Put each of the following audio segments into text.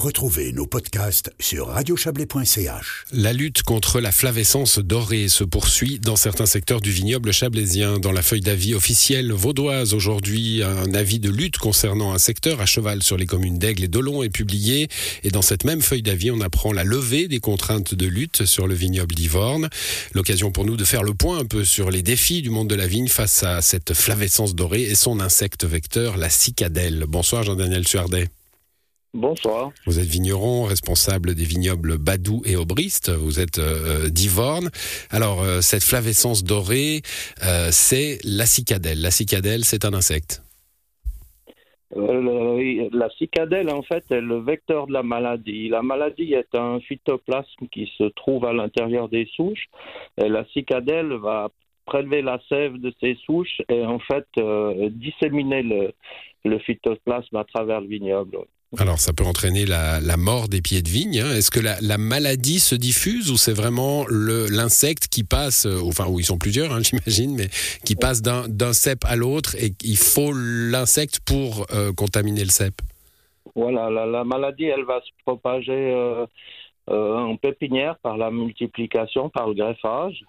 Retrouvez nos podcasts sur radiochablais.ch. La lutte contre la flavescence dorée se poursuit dans certains secteurs du vignoble chablaisien. Dans la feuille d'avis officielle vaudoise, aujourd'hui, un avis de lutte concernant un secteur à cheval sur les communes d'Aigle et d'Olon est publié. Et dans cette même feuille d'avis, on apprend la levée des contraintes de lutte sur le vignoble d'Ivorne. L'occasion pour nous de faire le point un peu sur les défis du monde de la vigne face à cette flavescence dorée et son insecte vecteur, la cicadelle. Bonsoir Jean-Daniel Suardet. Bonsoir. Vous êtes vigneron, responsable des vignobles Badou et Aubrist. Vous êtes euh, d'Ivorne. Alors, euh, cette flavescence dorée, euh, c'est la cicadelle. La cicadelle, c'est un insecte. la cicadelle, en fait, est le vecteur de la maladie. La maladie est un phytoplasme qui se trouve à l'intérieur des souches. Et la cicadelle va prélever la sève de ces souches et en fait disséminer le, le phytoplasme à travers le vignoble. Alors, ça peut entraîner la, mort des pieds de vigne. Hein. Est-ce que la, maladie se diffuse ou c'est vraiment l'insecte qui passe, euh, enfin, où ils sont plusieurs, hein, j'imagine, mais qui passe d'un cep à l'autre et il faut l'insecte pour euh, contaminer le cep? Voilà, la, maladie, elle va se propager euh, en pépinière par la multiplication, par le greffage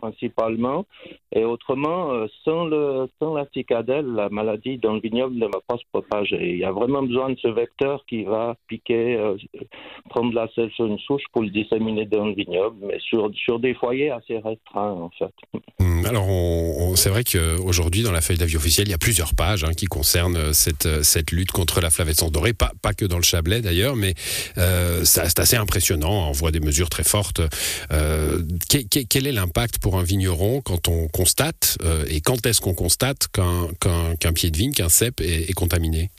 principalement. Et autrement, euh, sans, le, sans la cicadelle, la maladie dans le vignoble ne va pas se propager. Il y a vraiment besoin de ce vecteur qui va piquer, euh, prendre la sève sur une souche pour le disséminer dans le vignoble, mais sur, sur des foyers assez restreints, en fait. Hmm, alors, c'est vrai qu'aujourd'hui, dans la feuille d'avis officielle, il y a plusieurs pages hein, qui concernent euh, cette, cette lutte contre la flavescence dorée, pas, pas que dans le Chablais d'ailleurs, mais c'est assez impressionnant. On voit des mesures très fortes. quel est l'impact pour un vigneron quand on constate, euh, et quand est-ce qu'on constate qu'un pied de vigne, qu'un cep est, contaminé?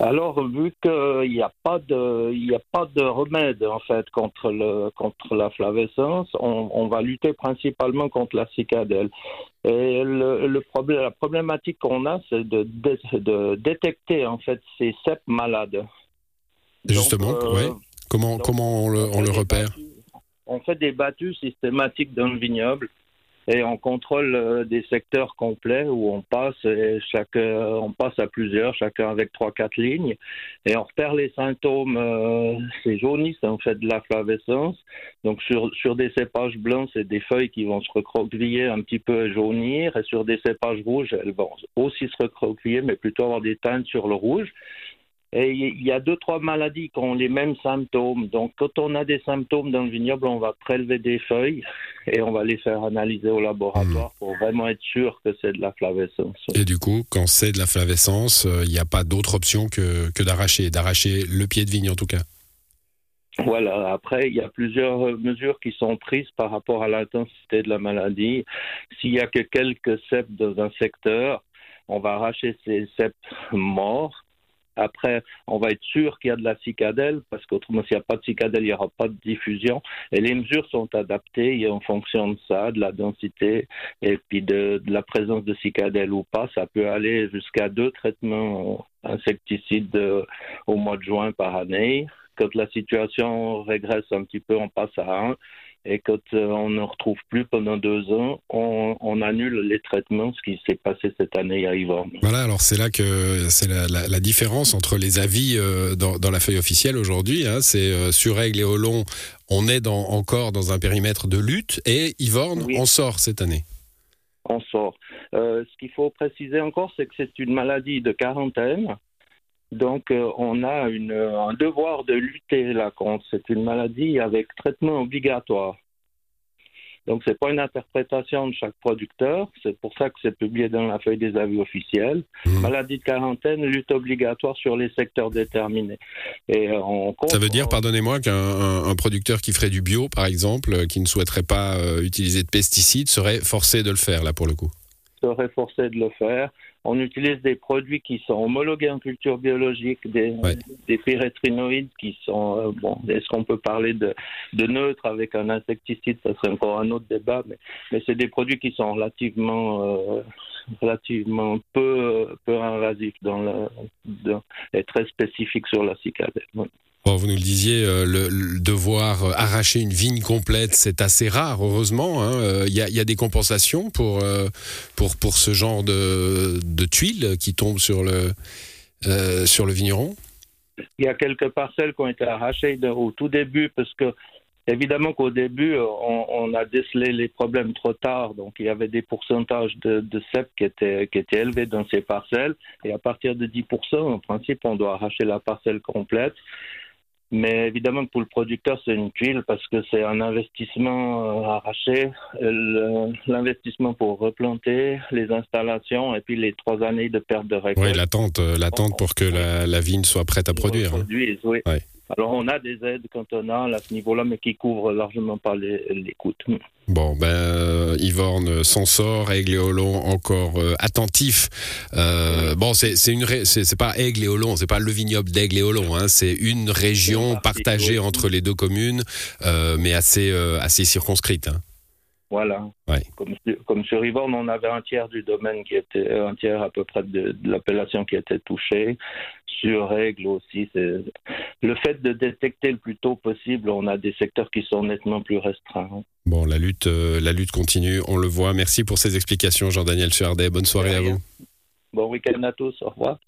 Alors, vu qu'il n'y a pas de, il a pas de remède en fait contre le, contre la flavescence, on, va lutter principalement contre la cicadelle. Et le, problème, la problématique qu'on a, c'est de, de, détecter en fait ces ceps malades. Justement, euh, Comment, comment on le, on le repère? On fait des battues systématiques dans le vignoble et on contrôle euh, des secteurs complets où on passe euh, on passe à plusieurs, chacun avec trois quatre lignes et on repère les symptômes. Euh, c'est jaunisse en fait de la flavescence. Donc sur sur des cépages blancs, c'est des feuilles qui vont se recroqueviller un petit peu jaunir et sur des cépages rouges, elles vont aussi se recroqueviller mais plutôt avoir des teintes sur le rouge. Et il y a deux, trois maladies qui ont les mêmes symptômes. Donc, quand on a des symptômes dans le vignoble, on va prélever des feuilles et on va les faire analyser au laboratoire hmm. pour vraiment être sûr que c'est de la flavescence. Et du coup, quand c'est de la flavescence, euh, il n'y a pas d'autre option que, que d'arracher, d'arracher le pied de vigne en tout cas. Voilà, après, il y a plusieurs mesures qui sont prises par rapport à l'intensité de la maladie. S'il y a que quelques ceps dans un secteur, on va arracher ces ceps morts après, on va être sûr qu'il y a de la cicadelle, parce qu'autrement, s'il n'y a pas de cicadelle, il n'y aura pas de diffusion. Et les mesures sont adaptées en fonction de ça, de la densité et puis de, la présence de cicadelle ou pas. Ça peut aller jusqu'à deux traitements insecticides euh, au mois de juin par année. Quand la situation régresse un petit peu, on passe à un. Et quand euh, on ne retrouve plus pendant deux ans, on, annule les traitements, ce qui s'est passé cette année à Yvonne. Voilà, alors c'est là que c'est la, différence entre les avis euh, dans, la feuille officielle aujourd'hui. Hein, c'est euh, sur Aigle et Olon, on est dans, encore dans un périmètre de lutte, et Yvorne, on sort cette année. On sort. ce qu'il faut préciser encore, c'est que c'est une maladie de quarantaine. Donc, euh, on a une, un devoir de lutter là contre. C'est une maladie avec traitement obligatoire. Donc, ce n'est pas une interprétation de chaque producteur. C'est pour ça que c'est publié dans la feuille des avis officiels. Mmh. Maladie de quarantaine, lutte obligatoire sur les secteurs déterminés. Et euh, ça veut dire, pardonnez-moi, qu'un producteur qui ferait du bio, par exemple, qui ne souhaiterait pas euh, utiliser de pesticides, serait forcé de le faire, là, pour le coup serait forcé de le faire. On utilise des produits qui sont homologués en culture biologique, des, des pyrétrinoïdes qui sont, euh, bon, est-ce qu'on peut parler de, de neutre avec un insecticide? Ça serait encore un autre débat, mais, mais c'est des produits qui sont relativement, euh, relativement peu, peu invasifs dans le, et très spécifiques sur la cicadelle vous nous le disiez, euh, le, devoir euh, arracher une vigne complète, c'est assez rare, heureusement. Hein. Euh, il y, a, des compensations pour, pour, pour ce genre de, de tuiles qui tombent sur le, sur le vigneron? Il y a quelques parcelles qui ont été arrachées au tout début parce que Évidemment qu'au début, on, a décelé les problèmes trop tard, donc il y avait des pourcentages de, de CEP qui étaient, qui étaient élevés dans ces parcelles, et à partir de 10%, en principe, on doit arracher la parcelle complète. Mais évidemment pour le producteur, c'est une tuile parce que c'est un investissement euh, arraché. L'investissement pour replanter, les installations et puis les trois années de perte de récolte. Oui, l'attente, euh, l'attente pour que la, la, vigne soit prête à produire. Hein. oui. Alors, on a des aides cantonales à ce niveau-là, mais qui couvrent largement pas les, les coûts. Bon, ben, euh, Yvorne s'en sort, Aigle et Olon encore euh, attentif. Euh, bon, c'est une, c'est pas Aigle et Olon, c'est pas le vignoble d'Aigle et Olon, hein, c'est une région partagée entre les deux communes, euh, mais assez, assez circonscrite. Hein. Voilà. Comme, comme, sur Yvonne, on avait un tiers du domaine qui était, un tiers à peu près de, l'appellation qui était touché. Sur Règle aussi, le fait de détecter le plus tôt possible, on a des secteurs qui sont nettement plus restreints. Bon, la lutte, euh, la lutte continue, on le voit. Merci pour ces explications, Jean-Daniel Suardet. Bonne soirée à vous. Bon week-end à tous. Au revoir.